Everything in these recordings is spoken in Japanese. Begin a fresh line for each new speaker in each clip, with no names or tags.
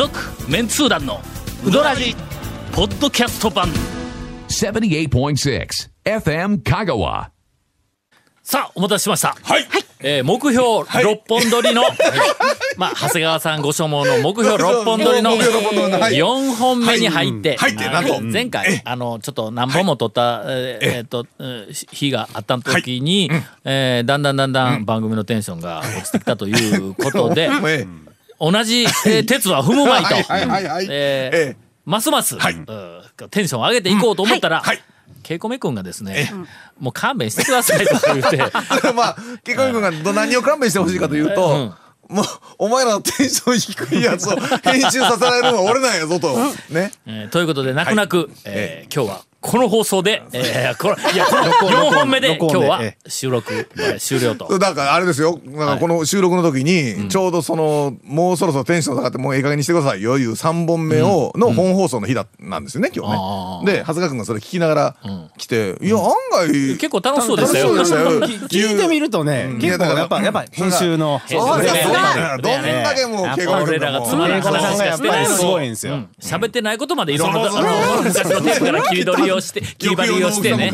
続メンツー団のウドラジポッドキャスト版。
78.6 FM Kagawa.
さあお待たせしました。
はい。
えー目標6本撮りの、まあ、長谷川さんご所望の目標6本撮りの
目標六本撮りのはい。
4本目に入って、
はい。入って
あ
なんと。
前回、あの、ちょっと何本も撮った、えーえーっと、えー日があった時に、えーだんだんだんだん番組のテンションが落ちてきたということで、
え
同じ、えー鉄は踏むまいと、
はいはいはいはい。
えー
え
ますます、
はい。
うんテンションを上げていこうと思ったら、
はい。
ケイコメ君がですね、もう勘弁してくださいとか言って、
まあ、ケイコミ君がど何を勘弁してほしいかというと、
うん。
もう、お前らのテンション低いやつを編集させられるのは俺なんやぞと。ね。
えーということで、泣く泣く、えー今日はこの放送で、えーこのいやこの4本目で今日は収録、えー終了と。
だからあれですよ。だからこの収録の時に、ちょうどその、もうそろそろテンション下がって、もうええ加減にしてくださいよいう3本目を、の本放送の日だ、なんですよね、今
あ
日ね。で、長谷川君がそれ聞きながら来て、いや、案外、
結構楽しそうでしたよ。
聞いてみるとね、結構やっぱ、やっぱ編集の、
そう
そう
ですね。
どんだけもう、ケイコミ
俺らがつまらん
英語さん
話
が
してないの
すごいんですよ。
うん。喋ってないことまでいろんな昔 のテープから切り取りをして切り張りをしてね。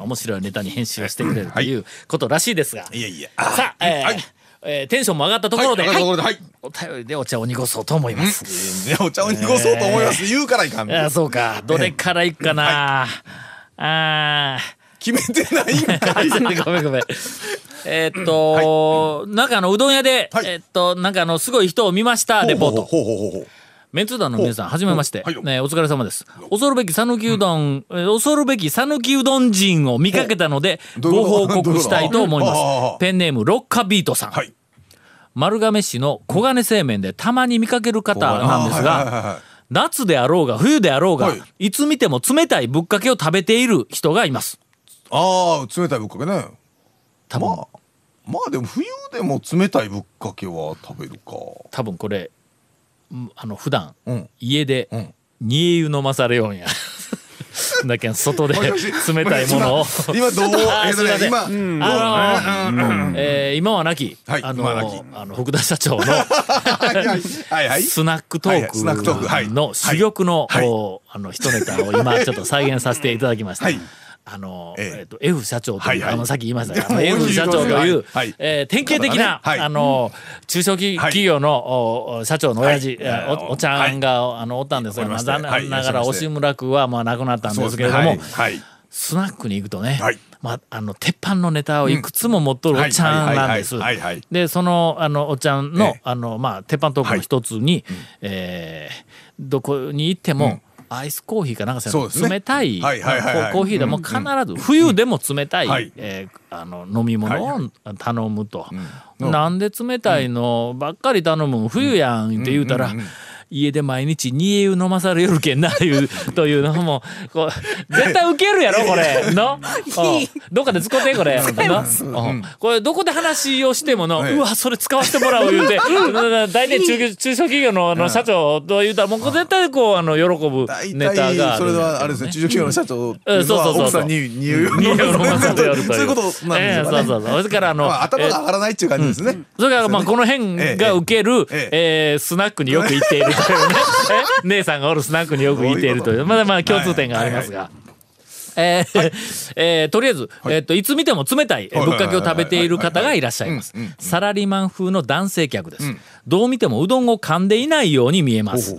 面白いネタに編集をしてくれるということらしいですが。
いやいや。
さあ、えー
はい。
えーテンションも上がったところで、
はいはい。
お便りでお茶を濁そうと思います。
お茶を濁そうと思います。言うからいかん。
い。やそうか。どれからいくかな、あ
決めてないんか
ごめんごめん。えーっと、なんかあのうどん屋で、
はい。
えーっとなんかあのすごい人を見ましたレポート。
ほうほうほうほう。
メンツー団の皆さん、はじめまして。
はいよ
ね、お疲れ様です。恐るべき讃岐うどん、えー恐るべき讃岐うどん人を見かけたので、ご報告したいと思います。ペンネーム、ロッカビートさん。
はい。
丸亀市の小金製麺でたまに見かける方なんですが、
はい
夏であろうが冬であろうが、
はい
いつ見ても冷たいぶっかけを食べている人がいます。
ああ、冷たいぶっかけね。
多分、
まあ、まあでも冬でも冷たいぶっかけは食べるか。
多分これ、うんあの、普段、
うん。
家で
うん。
煮え湯飲まされようんや。だけど外で冷たいものを。
今どう、今、
今はなき、
はい
あのあの福田社長の。スナックト
はいはい。スナックトーク。
の珠玉の、あの一ネタを今ちょっと再現させていただきました。
はい
あの、
ええ。
えっと F 社長という、あのさっき言いましたが、F 社長という、
はい。
えー典型的な、
はい。
あの中小企企業の、社長の親父、おおちゃんが、あのおったんですが、残念ながら押村区はまあ亡くなったんですけれども。スナックに行くとね、
はい。
まあ、あの鉄板のネタをいくつも持っとるおっちゃんなんです。でそのあのおっちゃんの,、
ええ。
あのまあ、鉄板トークの一つに、えーどこに行っても、アイスコーヒーかなんかせ
ね。
冷たい
はいはいはいはい。
コーヒーでも必ず、冬でも冷たい、
はい。
えーあの飲み物を頼むと、
うん。
なんで冷たいのばっかり頼むん？冬やんって言うたら、家で毎日煮え湯飲まされよるけんないうというのもこう絶対ウケるやろこれ。の？うん。どっかで使ってこれ。これどこで話をしてもの
ええ
うわそれ使わせてもらう言うて 大体中中小企業のあの社長と言うたらもう絶対こうあの喜ぶ
大
ネタが
それはあれですね、中小企業の社長
そうそうそうそう。
奥さんに匂いを
煮え湯飲まされよるという。
そういうことなんですよね。
ええそうそうそう。それからあの
まあ頭が上がらないっていう感じですね。
それからまあこの辺が受ける、
え。
えースナックによく行っているというね。え 姉さんがおるスナックによく行っているという。まだまだ共通点がありますが。えーえーとりあえず、えー、といつ見ても冷たいぶっかけを食べている方がいらっしゃいます。サラリーマン風の男性客です、どう見てもうどんを噛んでいないように見えます。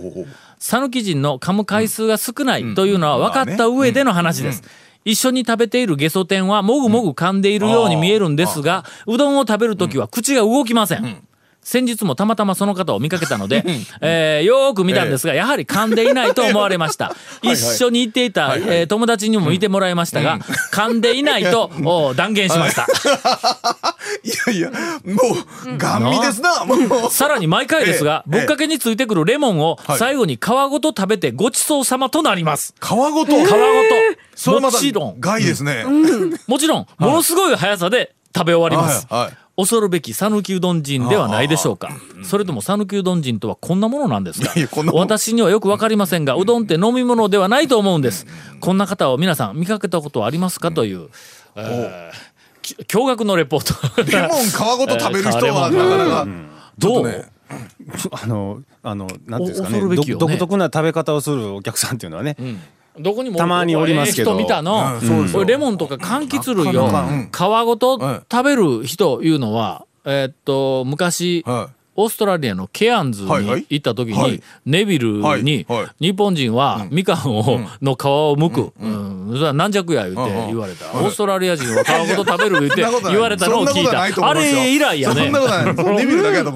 讃岐人の噛む回数が少ないというのは分かった上での話です。一緒に食べているゲソ天はもぐもぐ噛んでいるように見えるんですが、うどんを食べるときは口が動きません。先日もたまたまその方を見かけたので、えーよーく見たんですが、やはり噛んでいないと思われました。一緒に行っていた、えー友達にも見てもらいましたが、噛んでいないと お断言しました。
いやいや、もう、ガン見ですな、もう。
さらに毎回ですが、
ええ
ぶっかけについてくるレモンを
はい
最後に皮ごと食べてごちそうさまとなります。
皮ごと？
皮ごと。
それまた
もちろん。
害ですね。
もちろん、ものすごい速さで食べ終わります。
はいはい
恐るべき讃岐うどん人ではないでしょうか。それとも讃岐うどん人とはこんなものなんですか？私にはよくわかりませんが、うどんって飲み物ではないと思うんです。こんな方を皆さん見かけたことはありますかという、えーき驚愕のレポート。
レモン皮ごと食べる人は
えー
なか。なか、
どう？
あのあのなんていうんですかね独特な食べ方をするお客さんっていうのはね、
どこにも
たまにおりますけど。
ええ人見たの、
うん
レモンとか柑橘類を皮ごと食べる人いうのは、えーっと昔、
は
オーストラリアのケアンズに行った時に、
はい。
ネビルに、日本人はみかんを、の皮を剥く、うん。それは軟弱や言うて言われた、オーストラリア人は皮ごと食べる言うて言われたのを聞いた。あれ以来やね。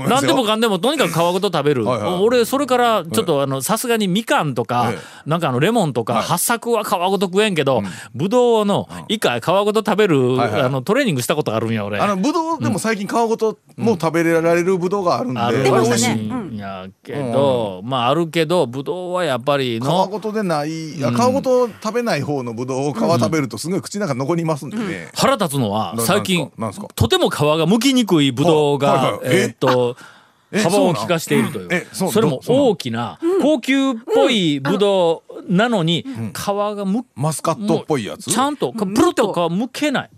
何でもかんでもとにかく皮ごと食べる。俺それからちょっとあのさすがにみかんとか、
え
なんかあのレモンとか、八作は皮ごと食えんけど、ぶどうの以下皮ごと食べる、あのトレーニングしたことあるんや俺。
あのブドウでも最近皮ごともう食べられるブドウがあるんで、
ある
あれ
出ま
美味しい
んやけど、まああるけどぶどうはやっぱり
皮
の
ごとでないいや皮ごと食べない方のブドウを皮食べるとすごい口の中に残りますんでね、
腹立つのは
な
最近
なんすか？
とても皮が剥きにくいぶどうが、
はいはい。はい
えーっと
え
幅を利かしているという。
えそ
れも大きな高級っぽいぶどうなのに皮がむ
マスカットっぽいやつ？
ちゃんとプルッと皮むけない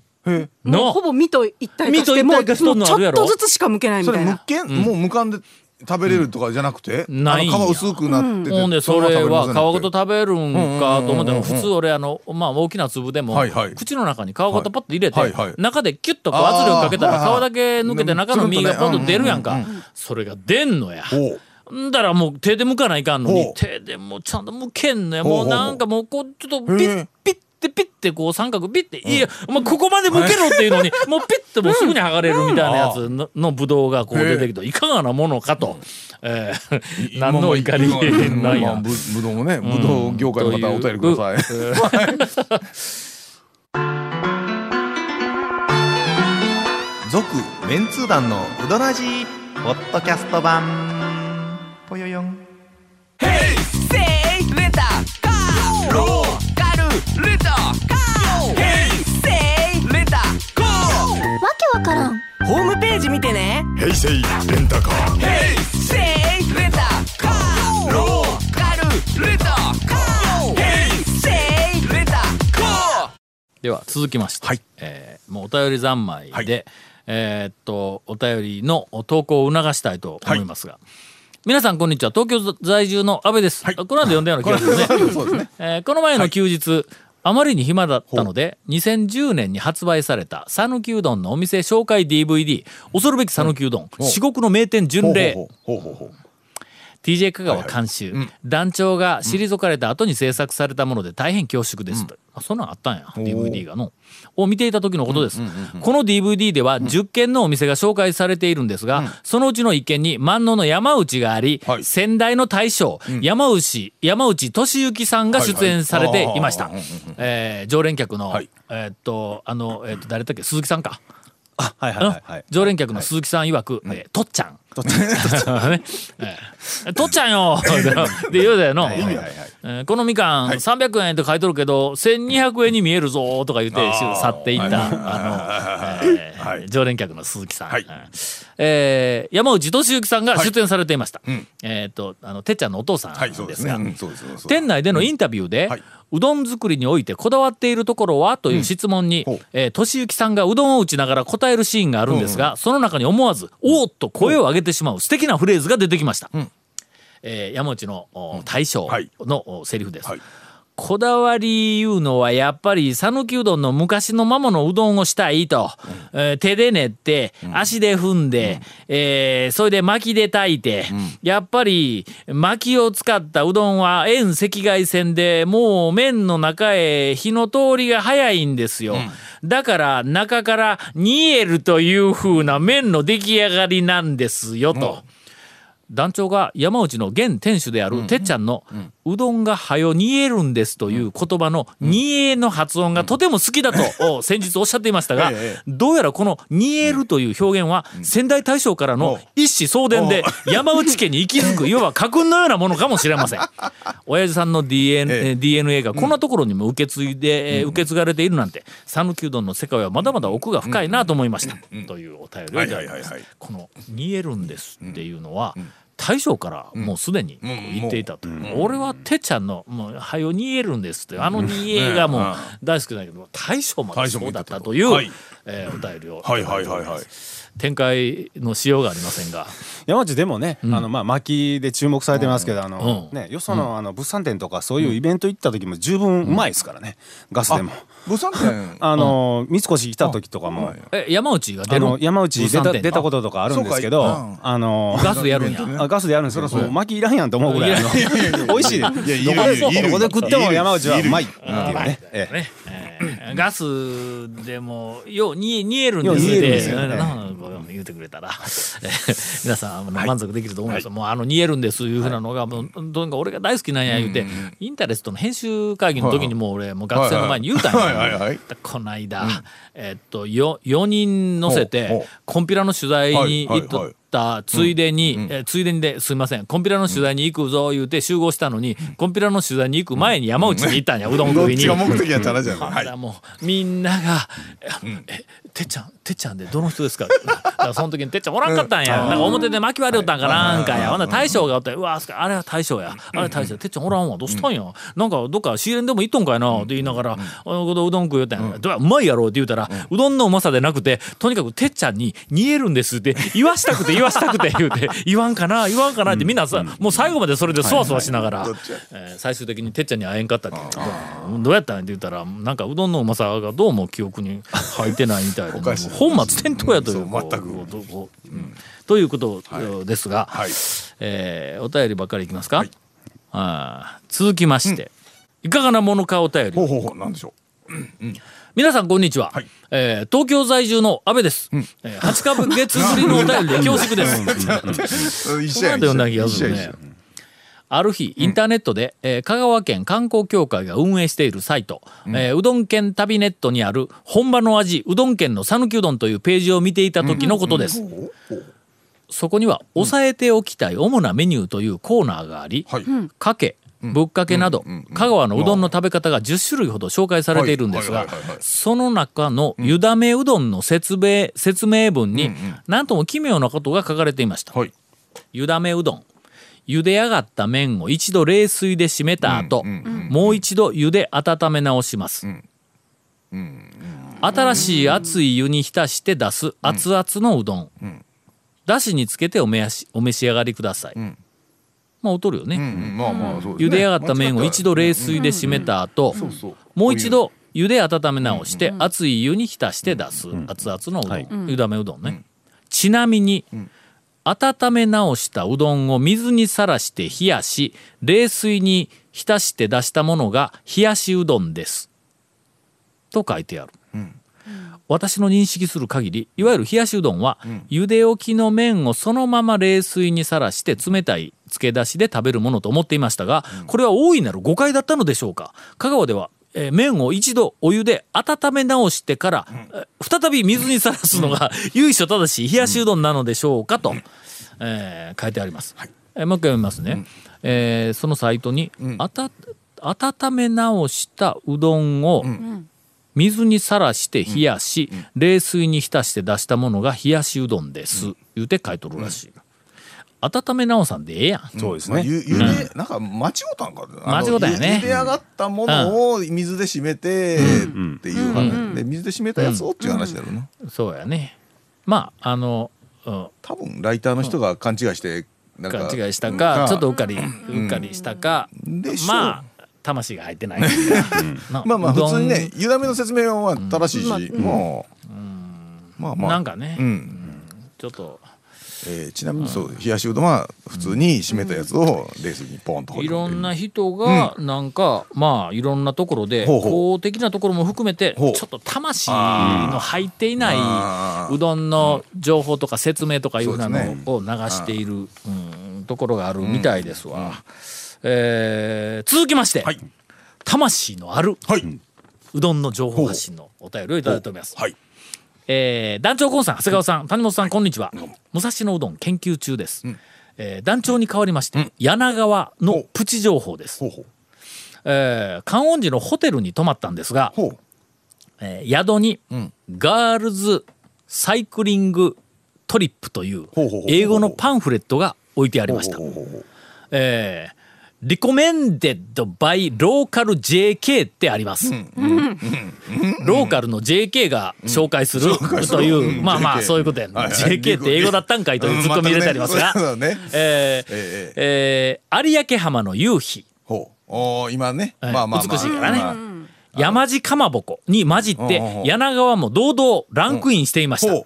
もうほぼ身と一体化してもうちょっとずつしか剥けないみ
それ
たいな。
むけん、もう無感で食べれるとかじゃなくて、
ないんや。
あの皮薄くなってて、
ほんでそれは皮ごと
食
食べるんかと思って普通俺あのまあ大きな粒でも
はいはい。
口の中に皮ごとパッと入れて
はいはい。
中でキュッとこう圧力かけたら皮だけ抜けて中の身がポンと出るやんか。
うんうん
それが出んのや。んだらもう手で剥かないかんのに手でもうちゃんと剥けんのや。もうなんかもうこうちょっとピッピッてピッてこう三角ピッていやお前ここまで剥けろっていうのにもうピッてもうすぐに剥がれるみたいなやつののぶどうがこう出てきていかがなものかと。えー何の怒りなんや。
まあぶぶどうもね、ぶどう業界の方お便りください。
続メンツー団のウドラジーポッドキャスト版。ぽよよん
わからん。
ホームページ見てね。
平成レンタカー。
せいレンタカー。ローカルレンタカー。ヘイセイレンタカー。
では続きまして、
はい。
えーもうお便り三昧で、
はい。
えーっとお便りの投稿を促したいと思いますが、皆さんこんにちは。東京在住の安倍です、この後読んだような気がするね。
すね。
えーこの前の休日、あまりに暇だったので2010年に発売された讃岐うどんのお店紹介 DVD「恐るべき讃岐うどん、至極の名店巡礼」
ほうほう。ほうほうほう
TJ 香川監修、団長が退かれた後に制作されたもので大変恐縮ですと、あそんなんあったんや DVD がの。を見ていた時のことです、この DVD では10軒のお店が紹介されているんですが、そのうちの1軒に万能の山内があり、
はい。
先代の大将、山内山内俊之さんが出演されていました、
はいはい
えー常連客の、
はい。
えーっとあの、えーっと誰だっけ？鈴木さんか、
あはいはいはいはい。
常連客の鈴木さん曰く、えーとっちゃん。とっちゃん。とっちゃんよ。で言うだよの。このみかん300円って書いとるけど1200円に見えるぞとか言って去っていった。あの、常連客の鈴木さん、
はい
えー山内俊之さんが出演されていました、えっ、とあのてっちゃんのお父さんですが。店内でのインタビューで、
はい。う
どん作りにおいてこだわっているところはという質問に、
ほう。
えー俊之さんがうどんを打ちながら答えるシーンがあるんですが、その中に思わず「おーっと声を上げてしまう素敵なフレーズが出てきました、えー山内のお大将
はい。
のおセリフです。
はい
こだわりいうのはやっぱり讃岐うどんの昔のままのうどんをしたいと、えー手で練って足で踏んで、えーそれで薪で炊いて、やっぱり薪を使ったうどんは遠赤外線でもう麺の中へ火の通りが早いんですよ。だから中から煮えるという風な麺の出来上がりなんですよと。団長が山内の現店主であるてっちゃんの「うどんがはよ煮えるんです」という言葉の「煮え」の発音がとても好きだとお先日おっしゃっていましたが
ええ
どうやらこの「煮える」という表現は先代大将からの一子相伝で 山内家に息づくいわば家訓のようなものかもしれません。親父さんの DNA,
ええ。
DNA がこんなところにも受け継いで、えー受け継がれているなんて讃岐うどんの世界はまだまだ奥が深いなと思いました、というお便りをいただきましこの「煮えるんです」っていうのは、大将からもうすでにこう言っていたと、俺はてっちゃんの「もうはよ煮えるんです」って。あの煮えがもう大好きだけど大将までそうだったという、
はい
えーお便りを
はい。はい。はい。はい。
展開のしようがありませんが。
山内でもね、あのまあ巻きで注目されてますけど、あの
うん。
ねよそのあの物産展とかそういうイベント行った時も十分うまいですからね、ガスでも。
物産展？
あの三越来た時とかも、
え山内が出
あ
る
の山内出た出たこととかあるんですけど、あの
ガスでやるんや。
あガスでやるんですけど、巻きいらんやんと思うぐらい美味しいでどこで食っても山内はうまいっていう
あ
ね。
ガスでもよう煮えるんですって 言うてくれたら、えー皆さんあの満足できると思います、もうあの煮えるんですいうふうなのが、もうどんか俺が大好きなんや言うて、インタレストの編集会議の時にもう俺もう学生の前に言うたんや、
はいはい。はいはい
この間、えっと 4, 4人乗せて
う
コンピラの取材に行っとったついでに、えーついでにですいませんコンピラの取材に行くぞ言うて集合したのに、コンピラの取材に行く前に山内に行ったんや、うどん食いに。
どっちが目的やったらじゃん。
もうみんなが「えてっちゃんてっちゃんでどの人ですか? 」その時にてっちゃんおらんかったんや、なんか表で巻き割りおったんかなんかや。ほんなら大将がおって「うわあれは大将や。あれ大将てっちゃんおらんわ。どうしたんや、なんかどっか仕入れんでも行っとんかいな」って言いながら「あのことうどん食うよったんや。うまいやろ」って言うたら、うどんのうまさでなくてとにかくてっちゃんに「煮えるんです」って言わしたくて言わしたくて言うて「言わんかな言わんかな」ってみんなさ、もう最後までそれでそわそわしながら、えー最終的にてっちゃんに会えんかったってう。んどうやったんって言ったらなんかうどんのうまさがどうも記憶に 入ってないみたいで本末転倒やという,
全く。
ということですが、
はい。
えーお便りばっかりいきますか、あー続きまして、いかがなものかお便り。
ほうほうほうなんでしょ
皆さんこんにちは、
はい。
えー東京在住の安倍です、えー、8ヶ月ぶりのお便りで恐縮です。
う一
この後読ん。だ気がするね
一緒や一緒
ある日インターネットで、えー香川県観光協会が運営しているサイト、えーうどん。県旅ネットにある本場の味うどん。県の讃岐うどん。というページを見ていた時のことです、そこには押さえておきたい主なメニューというコーナーがあり、
はい
かけぶっかけなど、香川のうどんの食べ方が10種類ほど紹介されているんですがその中の湯だめうどんの説明説明文に何とも奇妙なことが書かれていました。
はい。
湯だめうどん。茹で上がった麺を一度冷水で締めた後、もう一度湯で温め直します、新しい熱い湯に浸して出す熱々のうどん、だしにつけておめやしお召し上がりください、まあおとるよね、
うんまあまあそうですね。
茹で上がった麺を一度冷水で締めた後、もう一度湯で温め直して熱い湯に浸して出す。熱々のうどん、湯だめうどんね、ちなみに、温め直したうどんを水にさらして冷やし冷水に浸して出したものが冷やしうどんです。と書いてある、私の認識する限りいわゆる冷やしうどんは、茹で置きの麺をそのまま冷水にさらして冷たい漬け出しで食べるものと思っていましたが、これは大いなる誤解だったのでしょうか？香川ではえー麺を一度お湯で温め直してから、えー再び水にさらすのが 由緒正しい冷やしうどんなのでしょうかと、えー書いてあります。えーもう一回読みますね。えーそのサイトに、温め直したうどんを水にさらして冷やし、冷水に浸して出したものが冷やしうどんです、言うて書いとるらしい。温め直さんでええやん。
そうですね。
まあゆゆでなんか間違うたんか
間違うたんやね。
ゆゆで上がったものを水で締めてっていう話。で水で締めたやつをっていう話だろうな。
そうやね。まああの、うん。
多分ライターの人が勘違いしてなんか
勘違いしたか、ちょっとうっかり、うっかりしたか、
でしょう。
まあ魂が入ってない。な
まあまあ普通にね湯だめの説明は正しいしもうまあまあ。
なんかね、
うん。
ちょっと
えーちなみにそう冷やしうどんは普通に締めたやつを冷水にポンと放り
いろ
込ん
な人がなんか、まあいろんなところで公的なところも含めてちょっと魂の入っていないうどんの情報とか説明とかいうなの
そうですね。
を流している、うんところがあるみたいですわ。えー続きまして、
はい。
魂のある
はい。う
どんの情報発信のお便りをいただいております。
はい
えー団長コンさん長谷川さん谷本さんこんにちは。武蔵野うどん研究中です、えー団長に代わりまして、柳川のプチ情報です。えー観音寺のホテルに泊まったんですが、えー宿に、ガールズサイクリングトリップという英語のパンフレットが置いてありました。えーリコメンデッドバイローカル JK ってあります。ローカルの JK が紹介するという、まあまあそういうことやね。JK って英語だったんかいというツッコミ入れてありますが。えー
え
えー。有明浜の夕日、
ほう。おー今ね、
はい。
まあまあまあ。
美しいからね。
まあ
山地かまぼこに混じって
うん
柳川も堂々ランクインしていました。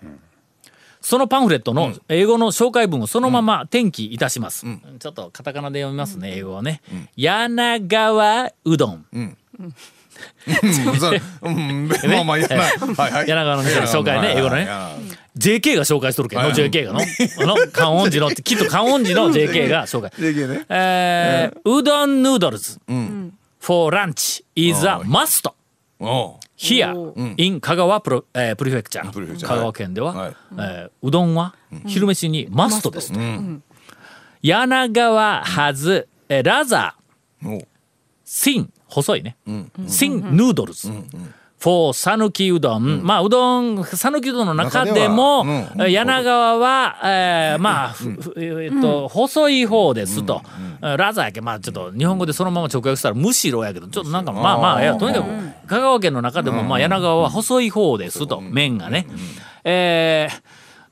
そのパンフレットの英語の紹介文をそのまま転記いたします。ちょっとカタカナで読みますね、英語はね。柳川うどん。
うん。そう。うん。まあまあいやなはいはい。
柳川の店の紹介ね英語のね。JK が紹介しとるけんの、
はい
JK がの。あの、観音寺の、きっと観音寺の JK が紹介。
JK ね。
えーうどんヌードルズ for lunch is a must here in 香川プロ、えープリフェクチャ
ー
ー香川県では、
はい
えーうどんは昼飯にマストですと、柳川 has えー rather
おう
thin 細いね、thin noodles for 讃岐うどん、まあうどん讃岐うどんの中でも
中ではうん。
えー柳川は、えーまあ、えーっと細い方ですと、ラザーやけまあちょっと日本語でそのまま直訳したらむしろやけどちょっとなんかまあまあいやとにかく香川県の中でもまあ柳川は細い方ですと麺がね、えー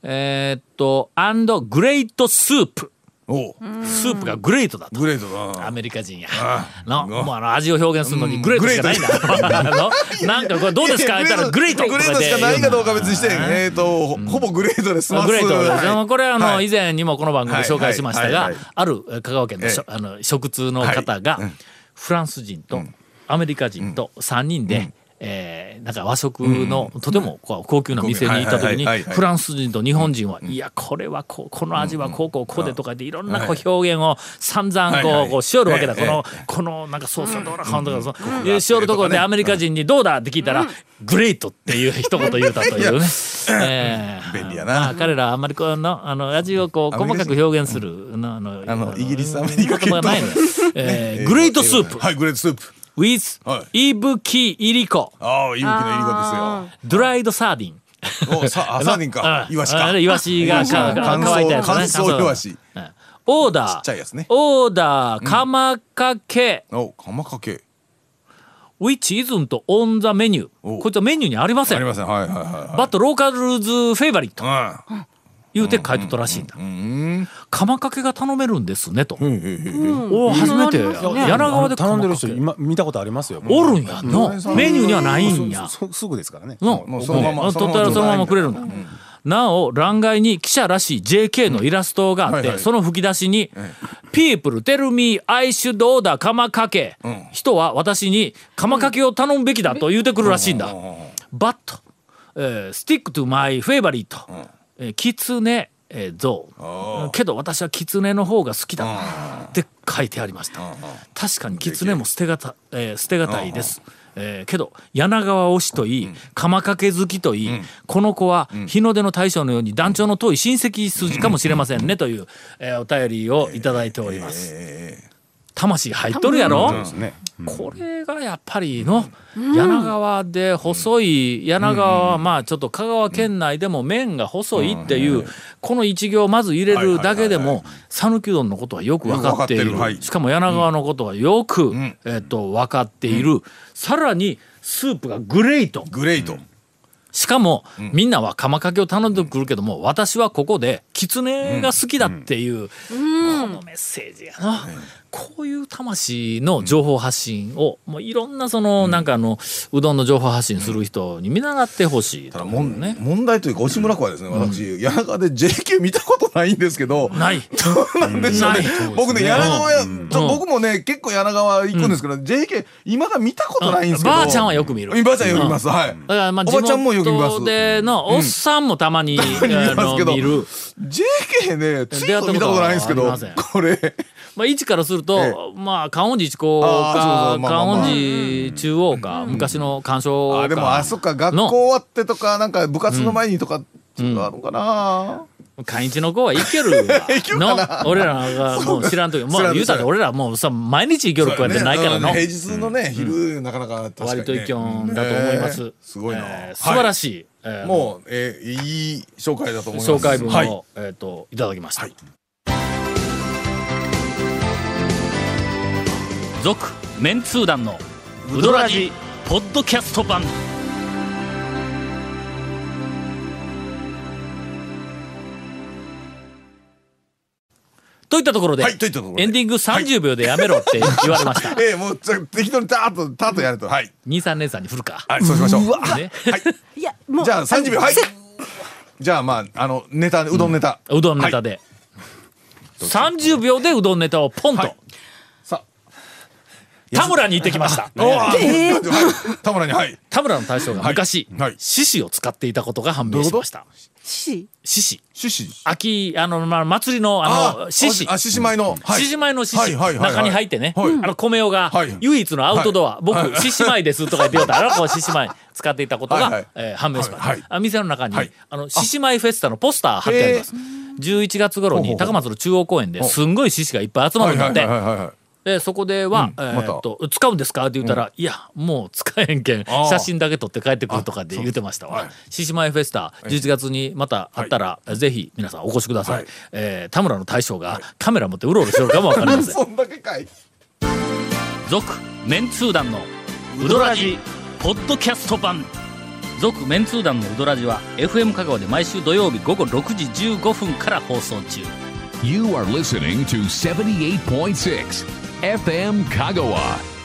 えーっと and グレートスープ
おう。
スープがグレートだと。
グレートだ。
アメリカ人や。
あ
のもうあの味を表現するのにグレートしかないんだ。あのなんかこれどうですか？言ったらグレート。
グレートしかないかどうか別にしてえっとほほぼグレートで済ます。
グレートです
はい。
これあの、
はい。
以前にもこの番組で紹介しましたが、あるえ香川県のあの食通の方が、フランス人とアメリカ人と3人で、えーなんか和食のとてもこう高級な店に行った時にフランス人と日本人は、いやこれはこうこの味はこうこうこうでとかでいろんなこう表現を散々こうこうしよるわけだ、
ええ
このこのなんかソースはどうなかんとかそういうしよるところでアメリカ人に「どうだ?」って聞いたら「グレート」っていう一言言うたというね。えー
便利やな。
まあ彼らあんまりこのあの味をこう細かく表現するのあの
イギリスアメリカ
言葉がないのよ。えー great soup。
はい great soup
with
は
イブキイリコ
ああ伊吹のイリコです
dried sardine。
よおさあ sardine か。
うん。
イワシか。
イワシがか
乾
乾いたやつね。
燥乾燥イワシ。
うん。オーダー。
ちっちゃいやつね。
オーダー釜かけ。
お釜かけ。
Which isn't on the menu
お。
こいつはメニューにありません。
ありません。はいはいはいはい。
But locals favorite
うん
言うて書いてたらしいんだ。釜かけが頼めるんですねと。お初めて柳川で
頼んでる人今見たことありますよ。
おるんやのメニューにはないんや。
すぐですからね。
の
もうそのまま
うん。取ったらそのままくれるんだ。なお欄外に記者らしい JK のイラストがあっ
はいはい。
てその吹き出しに「People tell me I should order 釜かけ」人は私に釜かけを頼むべきだと言うてくるらしいんだ。But、えー stick to my favorite、えーキツネえけど私はキツネの方が好きだって書いてありました。確かにキツネも捨てがた、えー捨てがたいです。えーけど柳川推しといい釜かけ好きといい、この子は日の出の大将のように団長の遠い親戚筋かもしれませんねという、えーお便りをいただいております、魂入っとるやろ、これがやっぱりの柳川で細い柳川はまあちょっと香川県内でも麺が細いっていうこの一行まず入れるだけでも讃岐うどんのことはよく分かっている。
よく分かってるはい。
しかも柳川のことはよくえっと分かっている。さらにスープがグレート。
グレート。
しかもみんなは釜かけを頼んでくるけども私はここでキツネが好きだっていうこのメッセージやな。こういう魂の情報発信をもういろんなそのなんかあのうどんの情報発信する人に見習ってほしいと
ただも
んね。
問題というか押村区はですね私柳川で JK 見たことないんですけど
ない。
どうなんでしょうね。僕ね柳川僕もね結構柳川行くんですけど JK いまだ見たことないんですけど。
ばあちゃんはよく見る。
ばあちゃんよく見ます。はい。
だからまあ
おばちゃんもよく見ます。
でのおっさんもたまに、
に 見
あの
ますけど。JK ねついと見たことないんですけど
こ
れ
まあ、位置からすると、
え
まあ、観音寺一高か観音寺中央か、昔の鑑賞か。
あでもあそっか学校終わってとかなんか部活の前にとかちょっとあるのかな。
寛一の子は行けるわ。の？俺らがもう知らんときまあ言うたって俺らもうさ毎日行ける子やってないからの、
うん。平日のね昼なかなか
割と一挙だと思います、
ねすごいな
えー素晴らしい、えー
もうえーいい紹介だと思います。
紹介文を、
はい。
えー、といただきました、続メンツー団のウドラジポッドキャスト版。といったところで、
はいといったところで。
エンディング30秒でやめろって言われました。
ええもうちょ適当にターッとターッとやると。はい。
23年さんに振るか。
はいそうしましょう。
ね、
い。やもう
じゃあ30秒はい。
せ
じゃあまああのネタうどんネタ。
うどんネタで。30秒でうどんネタをポンと、
はい。さ
田村に行ってきました。
田村にはい。
田村の大将が昔、
はい。はい。
獅子を使っていたことが判明しました。
し
獅子？
獅子。
秋、あの、まあ、祭りの、あの、獅子。
あ獅子舞のはい。
獅子舞の獅子、
はい
中に入ってね、
はい。
あの米代が
はい。
唯一のアウトドア、
はい。
僕、
はい。
獅子舞ですとか言ってよったら、こう獅子舞使っていたことが、
はいはい。
えー判明しました、
はいはい。
あ店の中に、
はい。
あの獅子舞フェスタのポスター貼ってあります。11月頃に高松の中央公園ですんごい獅子がいっぱい集まるんだって、
はいはいはいはい
でそこでは、
うん
えーっと使うんですかって言ったら、いやもう使えんけん写真だけ撮って帰ってくるとかで言ってましたわ。
はい。
獅子舞フェスタ11月にまたあったら、ぜひ皆さんお越しください、
はい。
えー田村の大将がカメラ持ってうろうろしてるかもわかりません。
そんだけかい。
続メンツー団のウドラジポッドキャスト版。続メンツー団のウドラジは FM 香川で毎週土曜日午後6時15分から放送中。
You are listening to 78.6 FM Kagawa.